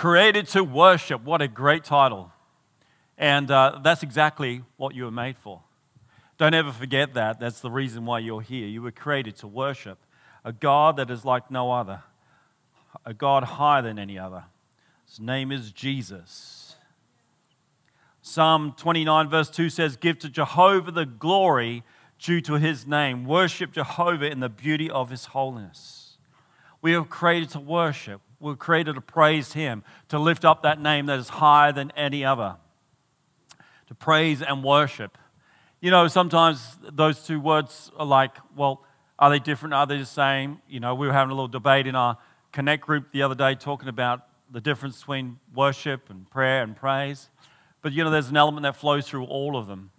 Created to worship. What a great title. And uh, that's exactly what you were made for. Don't ever forget that. That's the reason why you're here. You were created to worship a God that is like no other, a God higher than any other. His name is Jesus. Psalm 29, verse 2 says, Give to Jehovah the glory due to his name. Worship Jehovah in the beauty of his holiness. We are created to worship. We're created to praise him, to lift up that name that is higher than any other, to praise and worship. You know, sometimes those two words are like, well, are they different? Are they the same? You know, we were having a little debate in our Connect group the other day talking about the difference between worship and prayer and praise. But, you know, there's an element that flows through all of them.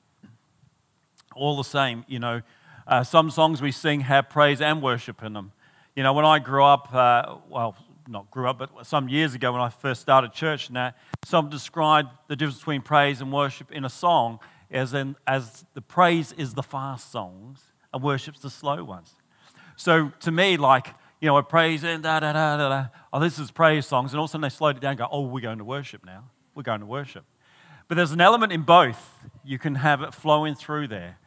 All the same, you know. Uh, some songs we sing have praise and worship in them. You know, when I grew up, uh, well, not grew up, but some years ago when I first started church, now, some described the difference between praise and worship in a song as, in, as the praise is the fast songs and worship's the slow ones. So to me, like, you know, I praise and da da da da da. Oh, this is praise songs. And all of a sudden they slowed it down and go, oh, we're going to worship now. We're going to worship. But there's an element in both. You can have it flowing through there.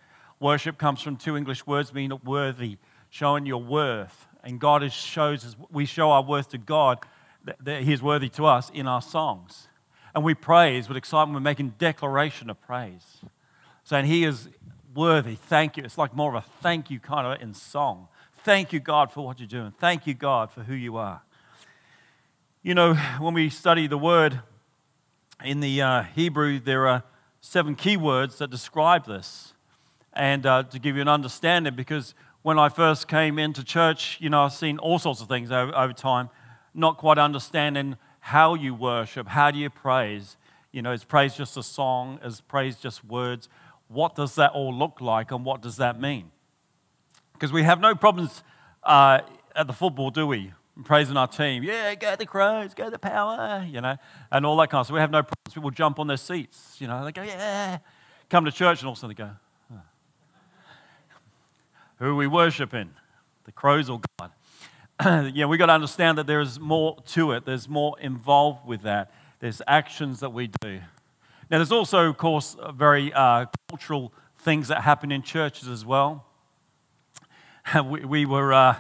Worship comes from two English words meaning worthy, showing your worth. And God shows us, we show our worth to God that, that He is worthy to us in our songs. And we praise with excitement. We're making declaration of praise saying, He is worthy. Thank you. It's like more of a thank you kind of in song. Thank you, God, for what you're doing. Thank you, God, for who you are. You know, when we study the word in the uh, Hebrew, there are seven key words that describe this. And uh, to give you an understanding, because when I first came into church, you know, I've seen all sorts of things over, over time, not quite understanding how you worship, how do you praise. You know, is praise just a song? Is praise just words? what does that all look like and what does that mean? Because we have no problems uh, at the football, do we? Praising our team. Yeah, go the Crows, go the power, you know, and all that kind of stuff. We have no problems. People jump on their seats, you know, they go, yeah. Come to church and all of a sudden they go. Who are we worshiping? The Crows or God? yeah, we've got to understand that there is more to it. There's more involved with that. There's actions that we do. Now, there's also, of course, very uh, cultural things that happen in churches as well. we, we, were, uh,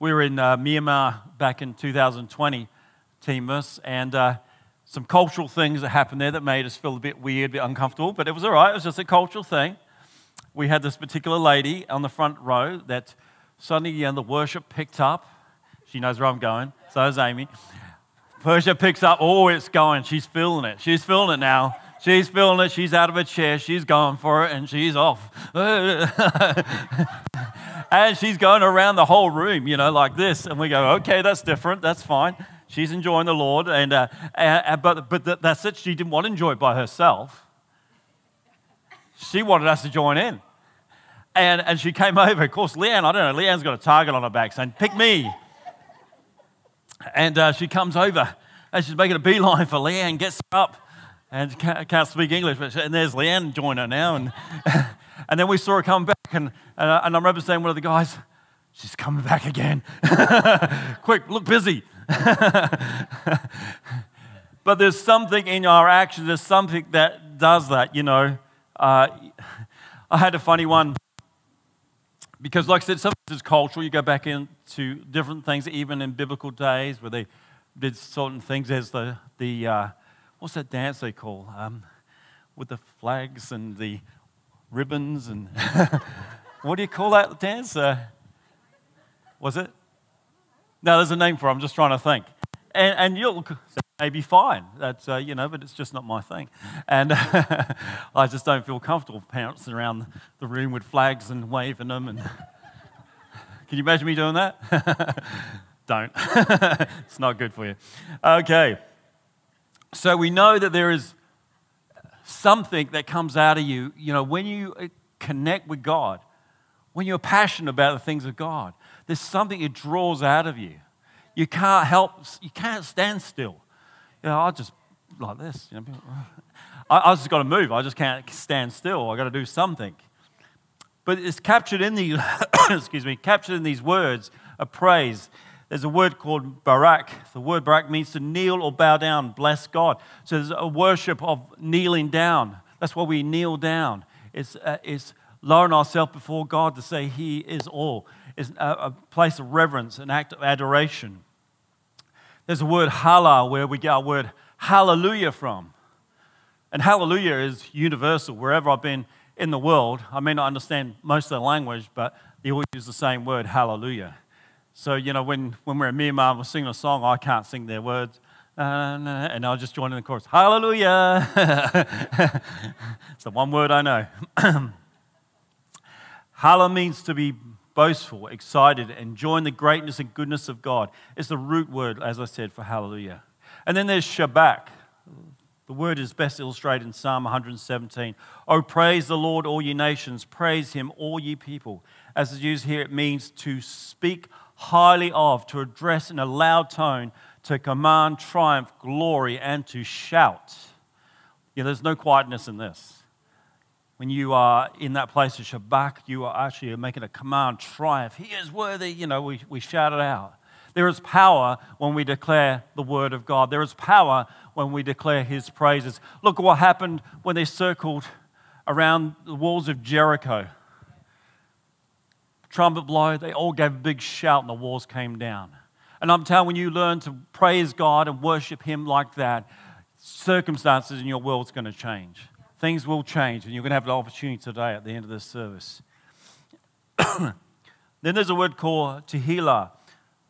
we were in uh, Myanmar back in 2020, Teamus, and uh, some cultural things that happened there that made us feel a bit weird, a bit uncomfortable, but it was all right. It was just a cultural thing. We had this particular lady on the front row that suddenly you know, the worship picked up. She knows where I'm going. So is Amy. Worship picks up. Oh, it's going. She's feeling it. She's feeling it now. She's feeling it. She's out of her chair. She's going for it and she's off. and she's going around the whole room, you know, like this. And we go, okay, that's different. That's fine. She's enjoying the Lord. And, uh, and but, but that's it. She didn't want to enjoy it by herself. She wanted us to join in. And, and she came over. Of course, Leanne, I don't know, Leanne's got a target on her back saying, pick me. And uh, she comes over and she's making a beeline for Leanne, gets up and can't, can't speak English. But, and there's Leanne join her now. And, and then we saw her come back. And, and, I, and I remember saying, one of the guys, she's coming back again. Quick, look busy. but there's something in our actions, there's something that does that, you know. Uh, I had a funny one because, like I said, sometimes it's cultural. You go back into different things, even in biblical days where they did certain things as the, the uh, what's that dance they call? Um, with the flags and the ribbons and what do you call that dance? Uh, was it? No, there's a name for it. I'm just trying to think. And, and you'll maybe fine. That's uh, you know, but it's just not my thing. And I just don't feel comfortable pouncing around the room with flags and waving them. And can you imagine me doing that? don't. it's not good for you. Okay. So we know that there is something that comes out of you, you know, when you uh, connect with God, when you're passionate about the things of God, there's something it draws out of you. You can't help, you can't stand still. You know, I just like this. You know, I, I just got to move. I just can't stand still. I got to do something. But it's captured in the, excuse me, captured in these words of praise There's a word called barak. The word barak means to kneel or bow down, bless God. So there's a worship of kneeling down. That's why we kneel down. It's, uh, it's lowering ourselves before God to say He is all. It's a, a place of reverence, an act of adoration. There's a word hala where we get our word hallelujah from. And hallelujah is universal. Wherever I've been in the world, I may not understand most of the language, but they all use the same word, hallelujah. So, you know, when, when we're in Myanmar, we're singing a song, I can't sing their words. And I'll just join in the chorus, hallelujah. it's the one word I know. Hala means to be boastful, excited, enjoying the greatness and goodness of God. It's the root word, as I said, for hallelujah. And then there's Shabach. The word is best illustrated in Psalm 117. Oh, praise the Lord, all ye nations. Praise him, all ye people. As it's used here, it means to speak highly of, to address in a loud tone, to command triumph, glory, and to shout. Yeah, there's no quietness in this. When you are in that place of Shabach, you are actually making a command, triumph. He is worthy. You know, we, we shout it out. There is power when we declare the word of God. There is power when we declare his praises. Look at what happened when they circled around the walls of Jericho. Trumpet blow, they all gave a big shout and the walls came down. And I'm telling you, when you learn to praise God and worship him like that, circumstances in your world is going to change. Things will change, and you're going to have the opportunity today at the end of this service. then there's a word called tehillah.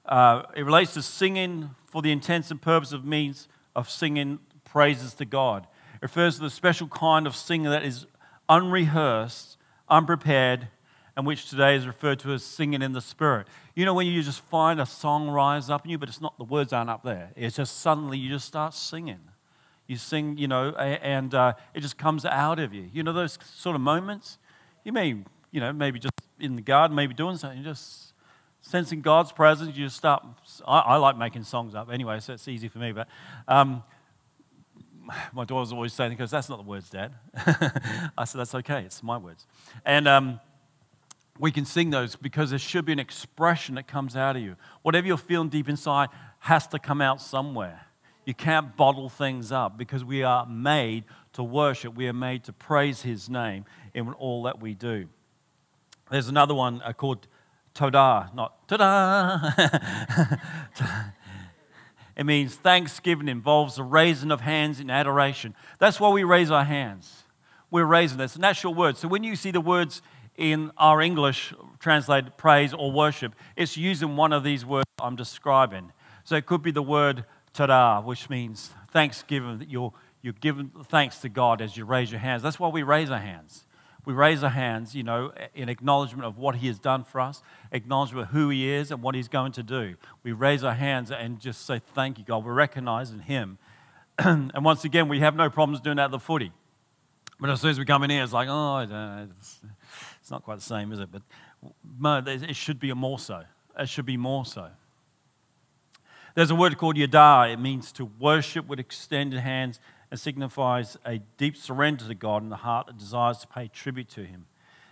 Uh, it relates to singing for the intents and purpose of means of singing praises to God. It refers to the special kind of singing that is unrehearsed, unprepared, and which today is referred to as singing in the spirit. You know when you just find a song rise up in you, but it's not the words aren't up there. It's just suddenly you just start singing. You sing, you know, and uh, it just comes out of you. You know those sort of moments? You may, you know, maybe just in the garden, maybe doing something, just sensing God's presence. You just start. I, I like making songs up anyway, so it's easy for me. But um, my daughter's always saying, because that's not the words, Dad. I said, that's okay, it's my words. And um, we can sing those because there should be an expression that comes out of you. Whatever you're feeling deep inside has to come out somewhere. You can't bottle things up because we are made to worship. We are made to praise His name in all that we do. There's another one uh, called Todah, not Todah. it means thanksgiving involves the raising of hands in adoration. That's why we raise our hands. We're raising. That's natural word. So when you see the words in our English translated praise or worship, it's using one of these words I'm describing. So it could be the word tada, which means thanksgiving, that you're, you're giving thanks to God as you raise your hands. That's why we raise our hands. We raise our hands, you know, in acknowledgement of what He has done for us, acknowledgement of who He is and what He's going to do. We raise our hands and just say, Thank you, God. We're recognizing Him. and once again, we have no problems doing that at the footy. But as soon as we come in here, it's like, oh, it's, not quite the same, is it? But it should be more so. It should be more so. There's a word called yada. It means to worship with extended hands and signifies a deep surrender to God and the heart that desires to pay tribute to Him.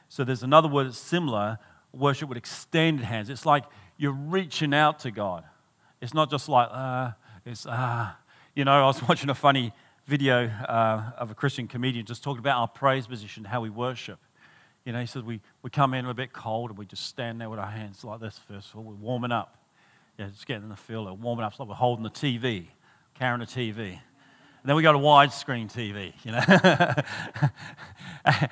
So there's another word that's similar worship with extended hands. It's like you're reaching out to God. It's not just like, uh, it's ah. Uh. You know, I was watching a funny video uh, of a Christian comedian just talking about our praise position, how we worship. You know, he said we, we come in a bit cold and we just stand there with our hands like this, first of all. We're warming up. Yeah, just getting in the feel of warming up. Like we're holding the TV, carrying the TV. And then we got a widescreen TV, you know.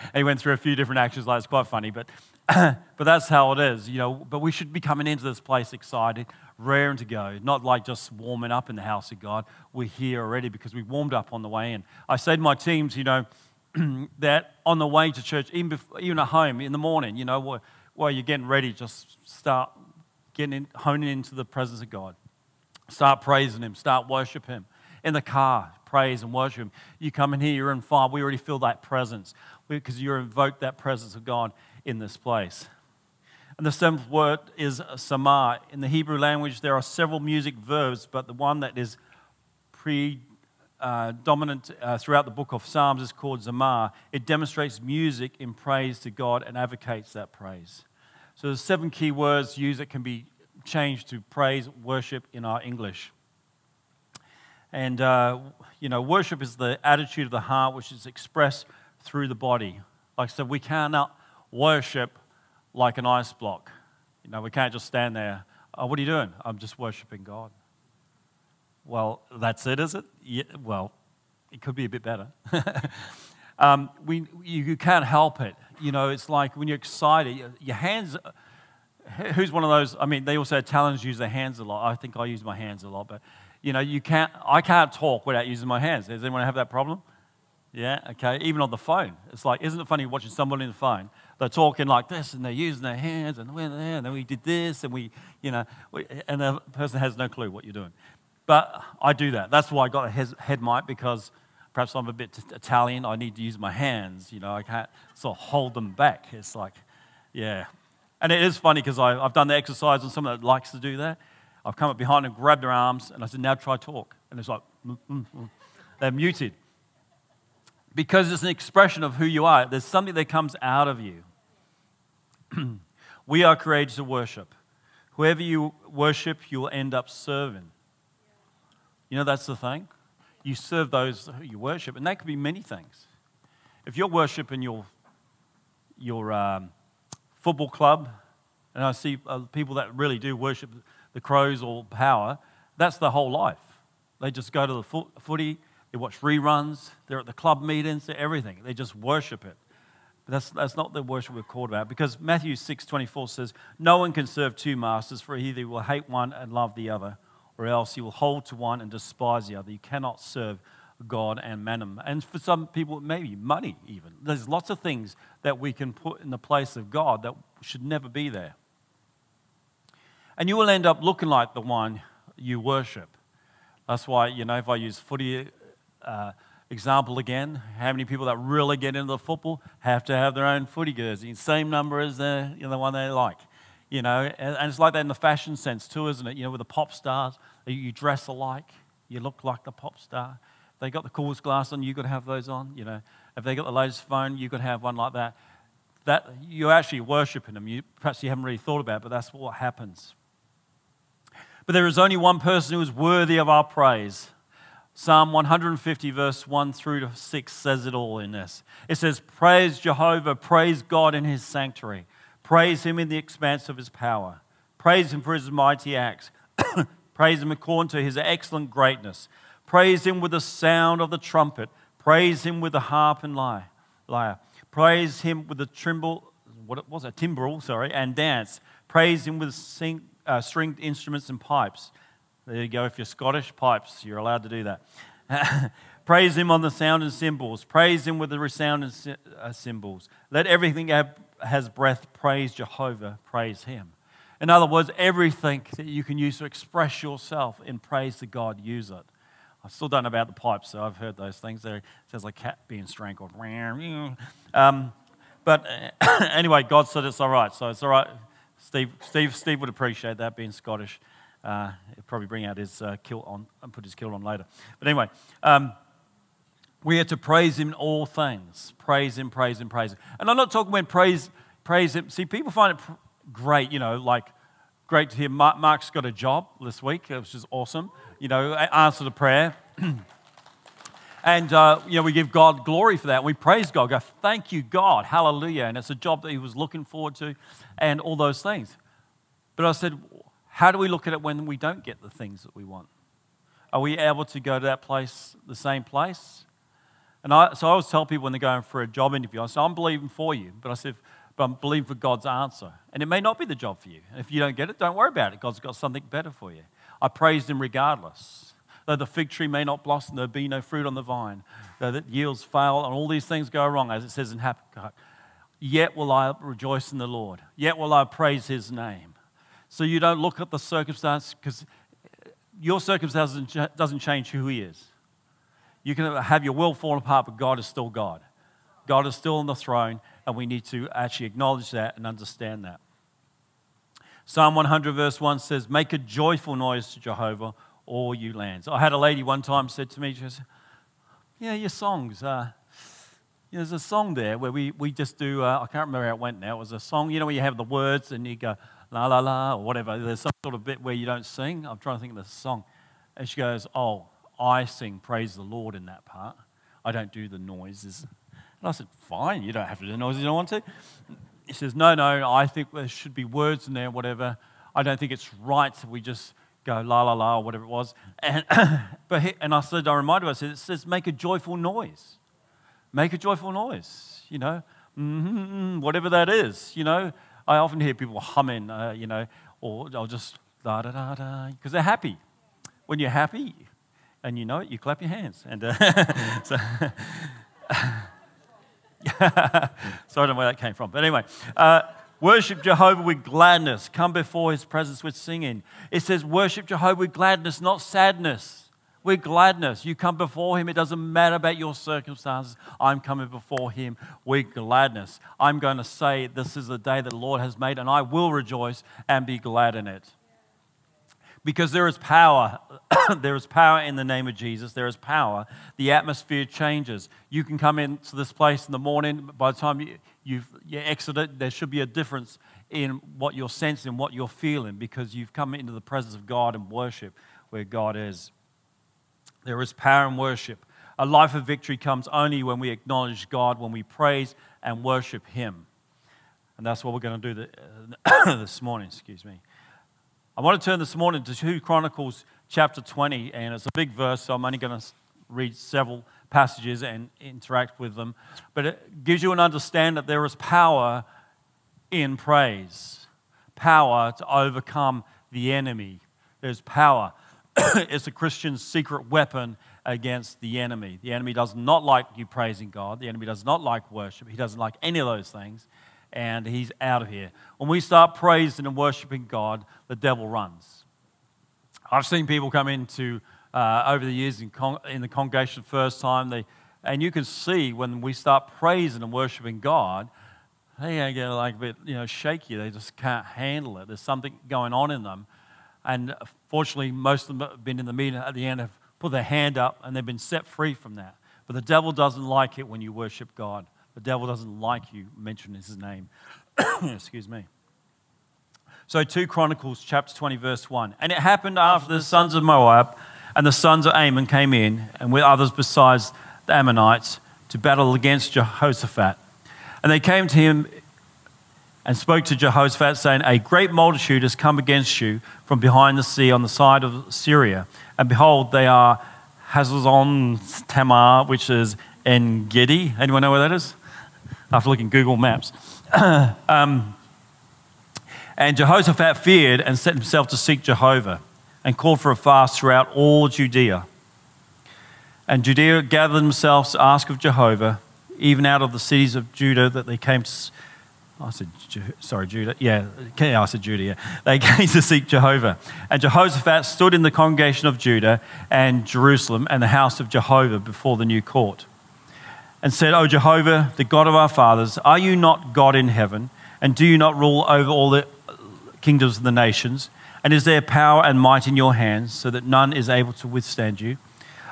he went through a few different actions, like it's quite funny, but, but that's how it is, you know. But we should be coming into this place excited, raring to go, not like just warming up in the house of God. We're here already because we warmed up on the way in. I say to my teams, you know, that on the way to church, even, before, even at home in the morning, you know, while you're getting ready, just start getting in, honing into the presence of God. Start praising Him. Start worship Him. In the car, praise and worship Him. You come in here, you're in fire. We already feel that presence because you invoked that presence of God in this place. And the seventh word is zamar. In the Hebrew language, there are several music verbs, but the one that is predominant uh, uh, throughout the book of Psalms is called zamar. It demonstrates music in praise to God and advocates that praise. So there's seven key words used that can be changed to praise, worship in our English. And, uh, you know, worship is the attitude of the heart which is expressed through the body. Like I said, we cannot worship like an ice block. You know, we can't just stand there. Oh, what are you doing? I'm just worshiping God. Well, that's it, is it? Yeah, well, it could be a bit better. um, we, you, you, can't help it. You know, it's like when you're excited, your, your hands. Who's one of those? I mean, they also talents use their hands a lot. I think I use my hands a lot, but you know, you can't. I can't talk without using my hands. Does anyone have that problem? Yeah, okay. Even on the phone, it's like, isn't it funny watching somebody on the phone? They're talking like this, and they're using their hands, and we're there, and then we did this, and we, you know, we, and the person has no clue what you're doing. But I do that. That's why I got a head mic because perhaps I'm a bit Italian. I need to use my hands. You know, I can't sort of hold them back. It's like, yeah. And it is funny because I've done the exercise on someone that likes to do that. I've come up behind and grabbed their arms, and I said, now try talk. And it's like, mm, mm, mm. they're muted. Because it's an expression of who you are. There's something that comes out of you. we are created to worship. Whoever you worship, you'll end up serving. You know, that's the thing. You serve those who you worship, and that could be many things. If you're worshiping your, your um, football club, and I see uh, people that really do worship the Crows or Power, that's their whole life. They just go to the fo- footy, they watch reruns, they're at the club meetings, they're everything. They just worship it. But that's, that's not the worship we're called about because Matthew 6.24 says, No one can serve two masters, for either he will hate one and love the other, or else he will hold to one and despise the other. You cannot serve God and mammon. And for some people, maybe money even. There's lots of things that we can put in the place of God that should never be there. And you will end up looking like the one you worship. That's why, you know, if I use footy uh, example again, how many people that really get into the football have to have their own footy jersey, same number as the, you know, the one they like. You know, and, and it's like that in the fashion sense too, isn't it? You know, with the pop stars, you dress alike, you look like the pop star. They got the coolest glass on, you got to have those on. You know, if they got the latest phone, you got to have one like that. That you're actually worshiping them. You, perhaps you haven't really thought about, it, but that's what happens. But there is only one person who is worthy of our praise. Psalm 150, verse 1 through to 6 says it all in this. It says, Praise Jehovah, praise God in his sanctuary, praise him in the expanse of his power, praise him for his mighty acts. Praise him according to his excellent greatness. Praise him with the sound of the trumpet. Praise him with the harp and lyre. Praise him with the timbrel, what was it, timbrel, sorry, and dance. Praise him with sing, uh, stringed instruments and pipes. There you go. If you're Scottish, pipes, you're allowed to do that. Praise him on the sound and cymbals. Praise him with the resounding uh, cymbals. Let everything that has breath praise Jehovah. Praise him. In other words, everything that you can use to express yourself in praise to God, use it. I still don't know about the pipes, so I've heard those things. There sounds like a cat being strangled. Um, but anyway, God said it's all right, so it's all right. Steve, Steve, Steve would appreciate that being Scottish. Uh, he'll probably bring out his uh, kilt on and put his kilt on later. But anyway, um, we are to praise Him in all things. Praise Him, praise Him, praise Him. And I'm not talking when praise, praise Him. See, people find it great, you know, like great to hear Mark, Mark's got a job this week, which is awesome. You know, answer the prayer. and, uh, you know, we give God glory for that. We praise God, go, thank you, God, hallelujah. And it's a job that he was looking forward to and all those things. But I said, how do we look at it when we don't get the things that we want? Are we able to go to that place, the same place? And I, so I always tell people when they're going for a job interview, I say, I'm believing for you. But I said, but I'm for God's answer. And it may not be the job for you. And if you don't get it, don't worry about it. God's got something better for you. I praised him regardless. Though the fig tree may not blossom, there be no fruit on the vine, though the yields fail, and all these things go wrong, as it says in Habakkuk, yet will I rejoice in the Lord. Yet will I praise his name. So you don't look at the circumstance, because your circumstance doesn't change who he is. You can have your world fall apart, but God is still God. God is still on the throne, and we need to actually acknowledge that and understand that. Psalm 100, verse 1 says, Make a joyful noise to Jehovah, all you lands. I had a lady one time said to me, she said, Yeah, your songs. Uh, there's a song there where we, we just do, uh, I can't remember how it went now. It was a song, you know, where you have the words and you go, la la la, or whatever. There's some sort of bit where you don't sing. I'm trying to think of the song. And she goes, Oh, I sing praise the Lord in that part. I don't do the noises. And I said, Fine, you don't have to do the noises you don't want to. He says, No, no, I think there should be words in there, whatever. I don't think it's right that we just go la la la or whatever it was. And, but he, and I said, I reminded him, I said, it says make a joyful noise. Make a joyful noise, you know, mm-hmm, whatever that is, you know. I often hear people humming, uh, you know, or I'll just da da da da, because they're happy. When you're happy and you know it, you clap your hands. And uh, so, so I don't know where that came from. But anyway, uh, Worship Jehovah with gladness. Come before his presence with singing. It says, Worship Jehovah with gladness, not sadness. With gladness. You come before him. It doesn't matter about your circumstances. I'm coming before him with gladness. I'm going to say, This is the day that the Lord has made, and I will rejoice and be glad in it because there is power. there is power in the name of Jesus. There is power. The atmosphere changes. You can come into this place in the morning. By the time you, you've you exited, there should be a difference in what you're sensing, what you're feeling, because you've come into the presence of God and worship where God is. There is power in worship. A life of victory comes only when we acknowledge God, when we praise and worship Him. And that's what we're going to do this morning, excuse me. I want to turn this morning to 2 Chronicles chapter 20, and it's a big verse, so I'm only going to read several passages and interact with them. But it gives you an understanding that there is power in praise, power to overcome the enemy. There's power. it's a Christian's secret weapon against the enemy. The enemy does not like you praising God, the enemy does not like worship, he doesn't like any of those things and he's out of here. When we start praising and worshiping God, the devil runs. I've seen people come into uh, over the years in, con- in the congregation first time, they, and you can see when we start praising and worshiping God, they get like a bit you know shaky. They just can't handle it. There's something going on in them, and fortunately, most of them have been in the meeting at the end have put their hand up and they've been set free from that. But the devil doesn't like it when you worship God. The devil doesn't like you mentioning his name. Excuse me. So 2 Chronicles chapter 20 verse 1. And it happened after the sons of Moab and the sons of Ammon came in and with others besides the Ammonites to battle against Jehoshaphat. And they came to him and spoke to Jehoshaphat, saying, A great multitude has come against you from behind the sea on the side of Syria. And behold, they are Hazazon Tamar, which is En Gedi. Anyone know where that is? After looking Google Maps. um, and Jehoshaphat feared and set himself to seek Jehovah and called for a fast throughout all Judea. And Judea gathered themselves to ask of Jehovah, even out of the cities of Judah, that they came to. I said, sorry, Judah. Yeah, I said Judah. Yeah. They came to seek Jehovah. And Jehoshaphat stood in the congregation of Judah and Jerusalem and the house of Jehovah before the new court and said, O Jehovah, the God of our fathers, are you not God in heaven? And do you not rule over all the kingdoms of the nations? And is there power and might in your hands so that none is able to withstand you?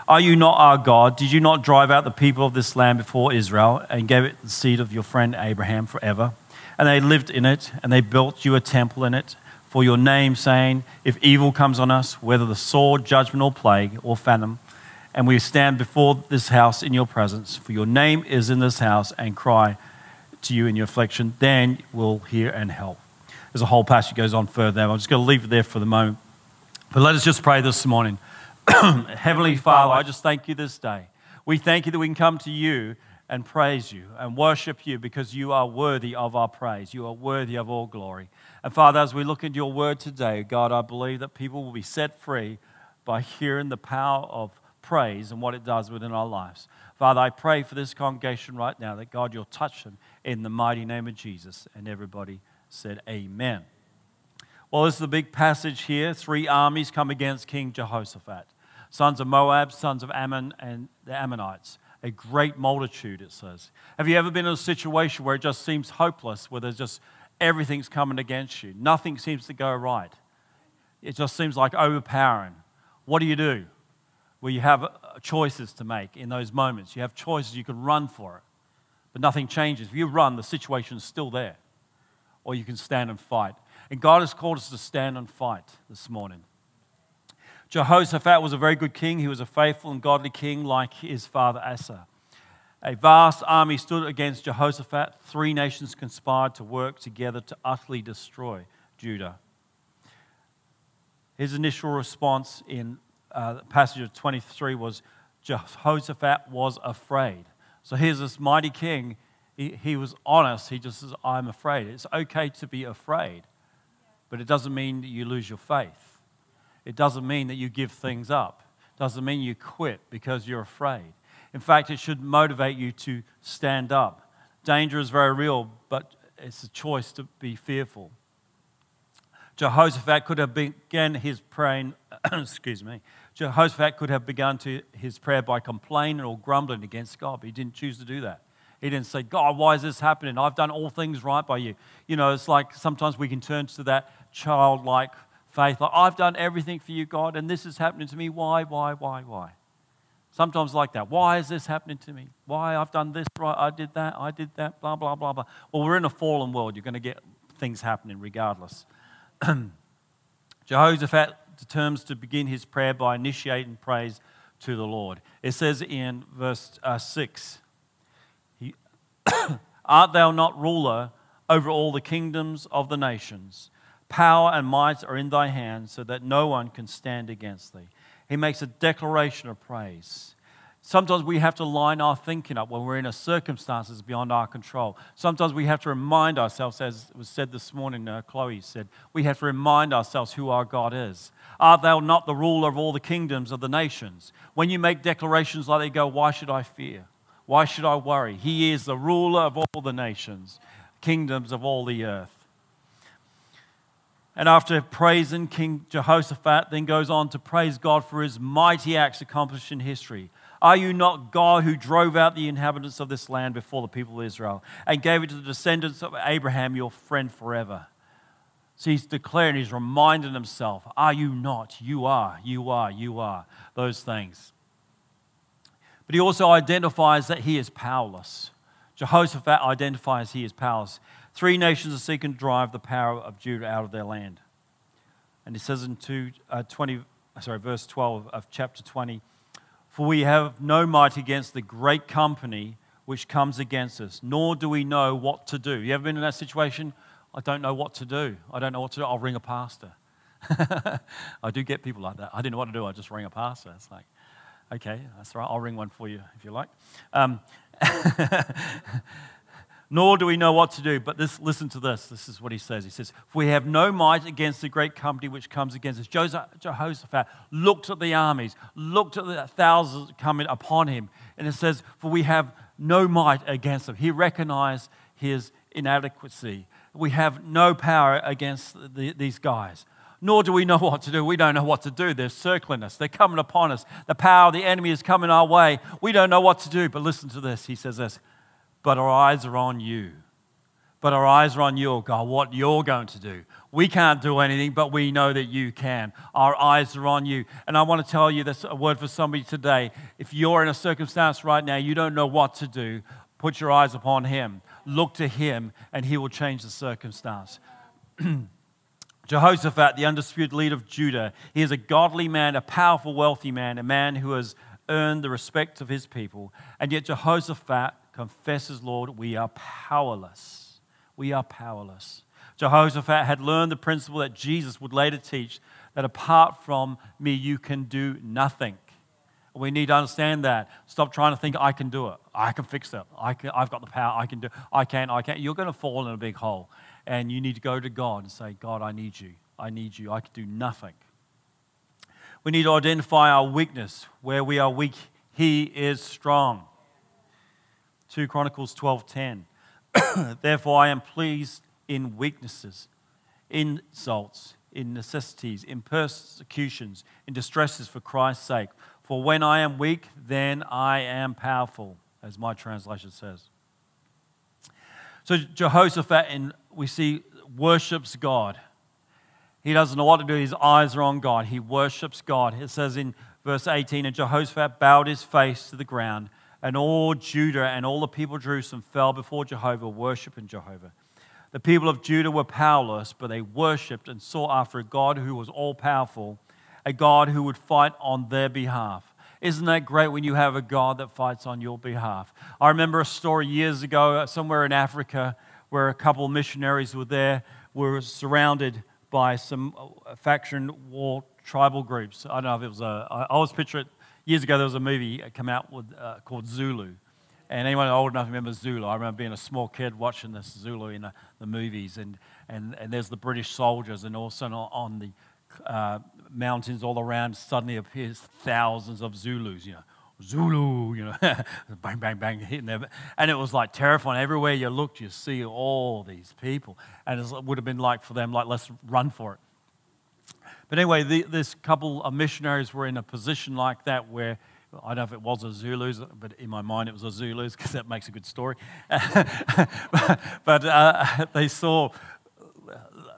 Are you not our God? Did you not drive out the people of this land before Israel and gave it the seed of your friend Abraham forever? And they lived in it, and they built you a temple in it for your name, saying, If evil comes on us, whether the sword, judgment, or plague, or famine, and we stand before this house in your presence, for your name is in this house, and cry to you in your affliction, then we'll hear and help. There's a whole passage goes on further. I'm just going to leave it there for the moment. But let us just pray this morning. Heavenly Father, I just thank you this day. We thank you that we can come to you and praise you and worship you because you are worthy of our praise. You are worthy of all glory. And Father, as we look into your word today, God, I believe that people will be set free by hearing the power of praise and what it does within our lives. Father, I pray for this congregation right now that God, you'll touch them in the mighty name of Jesus. And everybody said, Amen. Well, this is the big passage here. Three armies come against King Jehoshaphat sons of Moab, sons of Ammon, and the Ammonites. A great multitude, it says. Have you ever been in a situation where it just seems hopeless, where there's just everything's coming against you? Nothing seems to go right. It just seems like overpowering. What do you do? Where you have uh, choices to make in those moments. You have choices, you can run for it, but nothing changes. If you run, the situation is still there, or you can stand and fight. And God has called us to stand and fight this morning. Jehoshaphat was a very good king. He was a faithful and godly king like his father Asa. A vast army stood against Jehoshaphat. Three nations conspired to work together to utterly destroy Judah. His initial response in uh, passage of 23 was Jehoshaphat was afraid. So here's this mighty king. He, he was honest. He just says, I'm afraid. It's okay to be afraid, but it doesn't mean that you lose your faith. It doesn't mean that you give things up. It doesn't mean you quit because you're afraid. In fact, it should motivate you to stand up. Danger is very real, but it's a choice to be fearful. Jehoshaphat could have begun his praying, excuse me, Jehoshaphat could have begun to his prayer by complaining or grumbling against God, but he didn't choose to do that. He didn't say, God, why is this happening? I've done all things right by you. You know, it's like sometimes we can turn to that childlike faith, like, I've done everything for you, God, and this is happening to me. Why, why, why, why? Sometimes like that. Why is this happening to me? Why I've done this right, I did that, I did that, blah, blah, blah, blah. Well, we're in a fallen world. You're going to get things happening regardless. Jehoshaphat determines to begin his prayer by initiating praise to the Lord. It says in verse uh, 6 Art thou not ruler over all the kingdoms of the nations? Power and might are in thy hands, so that no one can stand against thee. He makes a declaration of praise. Sometimes we have to line our thinking up when we're in a circumstances beyond our control. Sometimes we have to remind ourselves, as was said this morning, uh, Chloe said, we have to remind ourselves who our God is. Art thou not the ruler of all the kingdoms of the nations? When you make declarations like they go, why should I fear? Why should I worry? He is the ruler of all the nations, kingdoms of all the earth. And after praising King Jehoshaphat, then goes on to praise God for his mighty acts accomplished in history. Are you not God who drove out the inhabitants of this land before the people of Israel and gave it to the descendants of Abraham, your friend forever? So he's declaring, he's reminding himself, Are you not? You are, you are, you are. Those things. But he also identifies that he is powerless. Jehoshaphat identifies he is powerless. Three nations are seeking to drive the power of Judah out of their land. And he says in two, uh, 20, sorry, verse 12 of chapter 20 For we have no might against the great company which comes against us, nor do we know what to do. You ever been in that situation? I don't know what to do. I don't know what to do. I'll ring a pastor. I do get people like that. I didn't know what to do. I just ring a pastor. It's like, okay, that's right. I'll ring one for you if you like. Um, nor do we know what to do. But this, listen to this. This is what he says. He says, We have no might against the great company which comes against us. Jehoshaphat looked at the armies, looked at the thousands coming upon him, and it says, For we have no might against them. He recognized his inadequacy. We have no power against the, these guys. Nor do we know what to do. We don't know what to do. They're circling us, they're coming upon us. The power of the enemy is coming our way. We don't know what to do. But listen to this. He says this but our eyes are on you. But our eyes are on you, oh God, what you're going to do. We can't do anything, but we know that you can. Our eyes are on you. And I want to tell you this a word for somebody today. If you're in a circumstance right now, you don't know what to do, put your eyes upon Him. Look to Him, and He will change the circumstance. Jehoshaphat, the undisputed leader of Judah, he is a godly man, a powerful, wealthy man, a man who has earned the respect of his people. And yet, Jehoshaphat confesses, Lord, we are powerless. We are powerless. Jehoshaphat had learned the principle that Jesus would later teach that apart from me, you can do nothing. We need to understand that. Stop trying to think, I can do it. I can fix it. I can, I've got the power. I can do I can, I can. You're going to fall in a big hole. And you need to go to God and say, God, I need you. I need you. I can do nothing. We need to identify our weakness. Where we are weak, He is strong. 2 Chronicles 12:10. Therefore I am pleased in weaknesses, in insults, in necessities, in persecutions, in distresses for Christ's sake. For when I am weak, then I am powerful, as my translation says. So Jehoshaphat, and we see, worships God. He doesn't know what to do. His eyes are on God. He worships God. It says in verse 18, and Jehoshaphat bowed his face to the ground and all Judah and all the people of Jerusalem fell before Jehovah, worshiping Jehovah. The people of Judah were powerless, but they worshipped and sought after a God who was all powerful, a God who would fight on their behalf. Isn't that great when you have a God that fights on your behalf? I remember a story years ago, uh, somewhere in Africa, where a couple of missionaries were there, were surrounded by some uh, faction war tribal groups. I don't know if it was a, I always picture it, years ago there was a movie come out with, uh, called Zulu. And anyone old enough to remember Zulu? I remember being a small kid watching this Zulu in the, the movies, and, and, and there's the British soldiers, and also on the uh, mountains all around suddenly appears thousands of Zulus, you know, Zulu, you know, bang, bang, bang, hitting them. And it was like terrifying. Everywhere you looked, you see all these people. And it would have been like for them, like, let's run for it. But anyway, the, this couple of missionaries were in a position like that where I don't know if it was a Zulus, but in my mind it was a Zulus because that makes a good story. but uh, they saw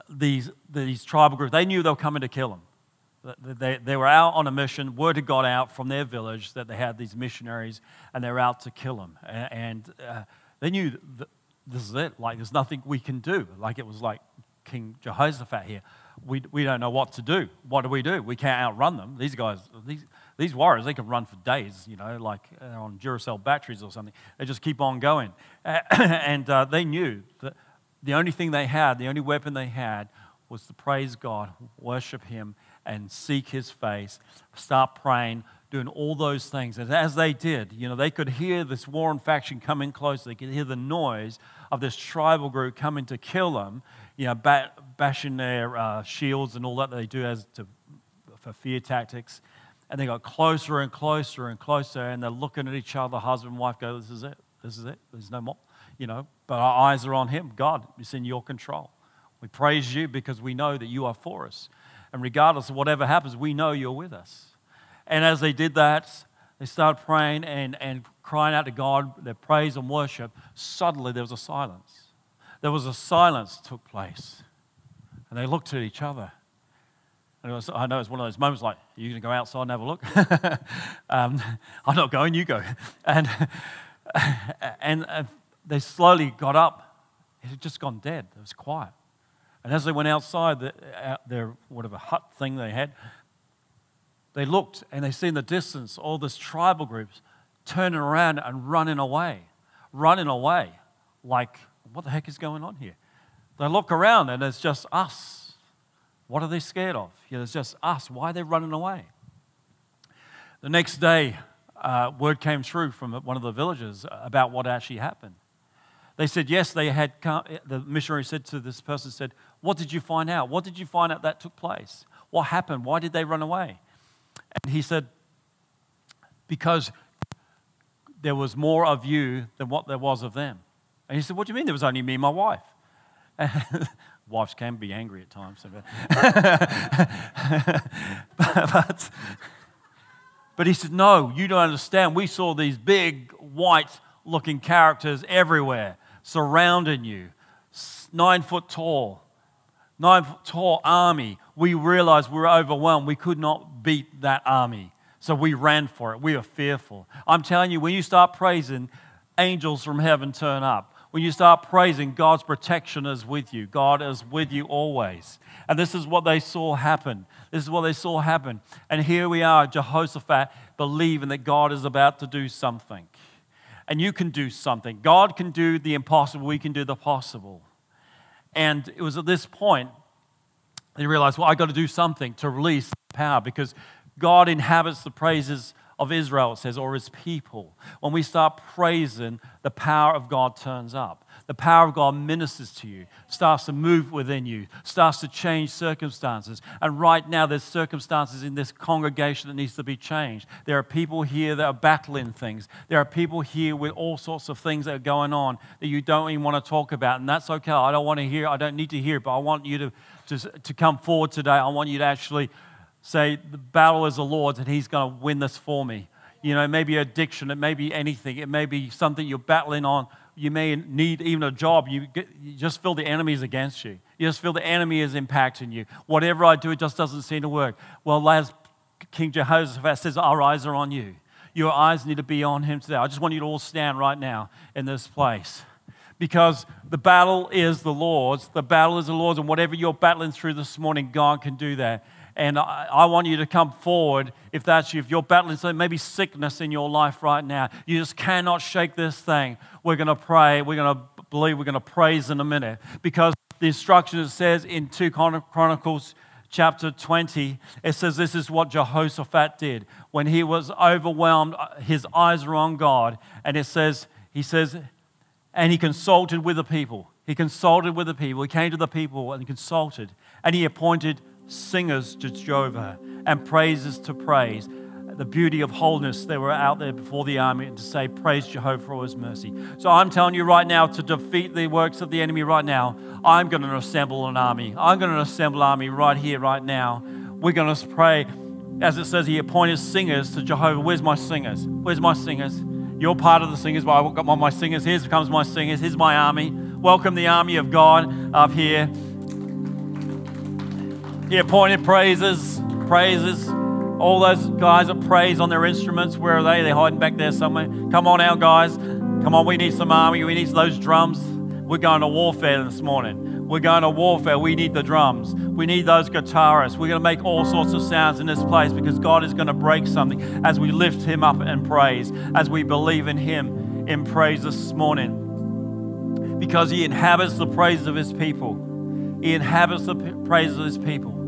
these, these tribal groups. They knew they were coming to kill them. They, they were out on a mission. Word had got out from their village that they had these missionaries and they were out to kill them. And uh, they knew this is it. Like, there's nothing we can do. Like, it was like King Jehoshaphat here. We, we don't know what to do. What do we do? We can't outrun them. These guys, these, these warriors, they can run for days, you know, like uh, on Duracell batteries or something. They just keep on going. and uh, they knew that the only thing they had, the only weapon they had, was to praise God, worship Him, and seek His face, start praying, doing all those things. And as they did, you know, they could hear this warring faction coming close. They could hear the noise of this tribal group coming to kill them, you know, bashing their uh, shields and all that they do as to, for fear tactics. And they got closer and closer and closer, and they're looking at each other, husband and wife, go, This is it. This is it. There's no more. You know, but our eyes are on Him. God, it's in your control. We praise you because we know that you are for us. And regardless of whatever happens, we know you're with us. And as they did that, they started praying and, and crying out to God, their praise and worship. Suddenly there was a silence. There was a silence took place. And they looked at each other. And was, I know it's one of those moments like, are you going to go outside and have a look? um, I'm not going, you go. And, and uh, they slowly got up. It had just gone dead. It was quiet. And as they went outside the, out their whatever hut thing they had, they looked and they see in the distance all this tribal groups turning around and running away, running away. Like, what the heck is going on here? They look around and it's just us. What are they scared of? Yeah, it's just us. Why are they running away? The next day, uh, word came through from one of the villagers about what actually happened. They said, yes, they had come, the missionary said to this person, said, what did you find out? What did you find out that took place? What happened? Why did they run away? And he said, because there was more of you than what there was of them. And he said, what do you mean there was only me and my wife? Wives can be angry at times. but, but he said, no, you don't understand. We saw these big white looking characters everywhere surrounding you, nine foot tall, nine foot tall army. We realized we were overwhelmed. We could not beat that army. So we ran for it. We were fearful. I'm telling you, when you start praising, angels from heaven turn up. When you start praising, God's protection is with you. God is with you always. And this is what they saw happen. This is what they saw happen. And here we are, Jehoshaphat, believing that God is about to do something and you can do something. God can do the impossible, we can do the possible. And it was at this point they realized, well, I got to do something to release power because God inhabits the praises of Israel, it says, or his people. When we start praising, the power of God turns up the power of God ministers to you, starts to move within you, starts to change circumstances. And right now, there's circumstances in this congregation that needs to be changed. There are people here that are battling things. There are people here with all sorts of things that are going on that you don't even want to talk about. And that's okay. I don't want to hear, I don't need to hear, but I want you to, to, to come forward today. I want you to actually say, The battle is the Lord's, and He's going to win this for me. You know, it may be addiction, it may be anything, it may be something you're battling on you may need even a job. You, get, you just feel the enemy is against you. You just feel the enemy is impacting you. Whatever I do, it just doesn't seem to work. Well, as King Jehoshaphat says, our eyes are on you. Your eyes need to be on him today. I just want you to all stand right now in this place because the battle is the Lord's. The battle is the Lord's, and whatever you're battling through this morning, God can do that. And I, I, want you to come forward if that's you. If you're battling something, maybe sickness in your life right now, you just cannot shake this thing. We're going to pray. We're going to believe. We're going to praise in a minute because the instruction says in 2 Chronicles chapter 20, it says this is what Jehoshaphat did. When he was overwhelmed, his eyes were on God. And it says, he says, and he consulted with the people. He consulted with the people. He came to the people and consulted. And he appointed singers to Jehovah and praises to praise. The beauty of holiness, they were out there before the army and to say, Praise Jehovah for his mercy. So I'm telling you right now to defeat the works of the enemy right now, I'm going to assemble an army. I'm going to assemble an army right here, right now. We're going to pray. As it says, he appointed singers to Jehovah. Where's my singers? Where's my singers? You're part of the singers, but I've got my singers. Here comes my singers. Here's my army. Welcome the army of God up here. He appointed praises, praises. All those guys that praise on their instruments, where are they? They're hiding back there somewhere. Come on out, guys. Come on, we need some army. We need those drums. We're going to warfare this morning. We're going to warfare. We need the drums. We need those guitarists. We're going to make all sorts of sounds in this place because God is going to break something as we lift Him up in praise, as we believe in Him in praise this morning. Because He inhabits the praise of His people. He inhabits the praise of His people.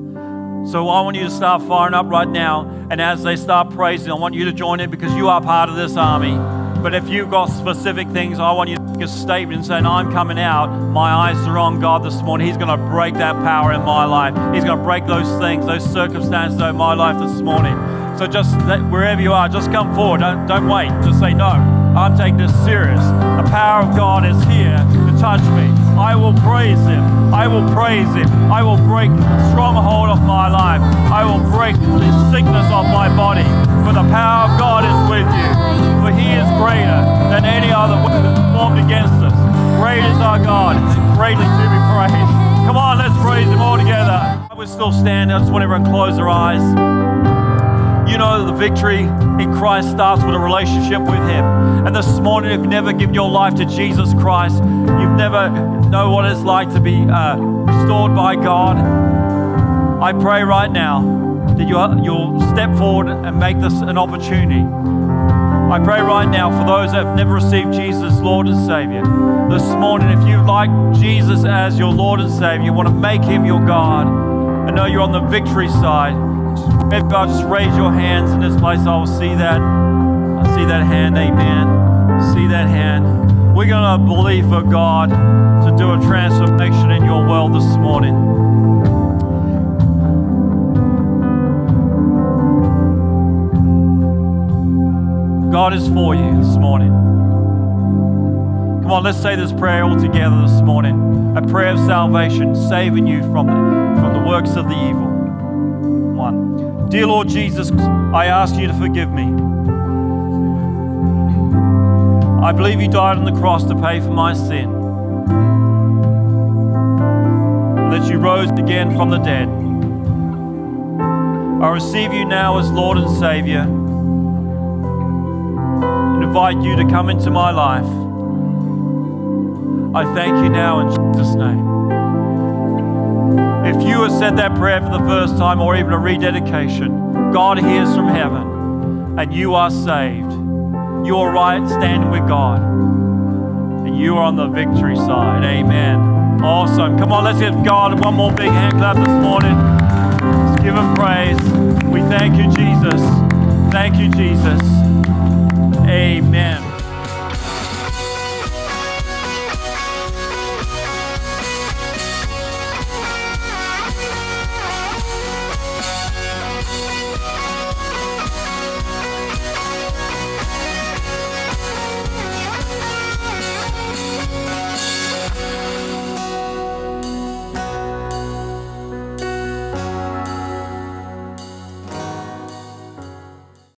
So I want you to start firing up right now. And as they start praising, I want you to join in because you are part of this army. But if you've got specific things, I want you to make a statement saying, I'm coming out. My eyes are on God this morning. He's going to break that power in my life. He's going to break those things, those circumstances in my life this morning. So just wherever you are, just come forward. Don't, don't wait. Just say, No, I'm taking this serious. The power of God is here touch me. I will praise him. I will praise him. I will break the stronghold of my life. I will break the sickness of my body. For the power of God is with you. For he is greater than any other weapon formed against us. Great is our God, greatly to be praised. Come on, let's praise him all together. Would still standing. I just want everyone to close their eyes. You know, the victory in Christ starts with a relationship with Him. And this morning, if you've never given your life to Jesus Christ, you've never know what it's like to be uh, restored by God, I pray right now that you'll, you'll step forward and make this an opportunity. I pray right now for those that have never received Jesus, Lord and Savior. This morning, if you like Jesus as your Lord and Savior, you want to make Him your God, I know you're on the victory side. If God, just raise your hands in this place. I will see that. I see that hand. Amen. See that hand. We're going to believe for God to do a transformation in your world this morning. God is for you this morning. Come on, let's say this prayer all together this morning. A prayer of salvation, saving you from the, from the works of the evil. Dear Lord Jesus, I ask you to forgive me. I believe you died on the cross to pay for my sin. And That you rose again from the dead. I receive you now as Lord and Savior and invite you to come into my life. I thank you now in Jesus' name. If you have said that prayer for the first time or even a rededication, God hears from heaven and you are saved. You are right standing with God and you are on the victory side. Amen. Awesome. Come on, let's give God one more big hand clap this morning. Let's give him praise. We thank you, Jesus. Thank you, Jesus. Amen.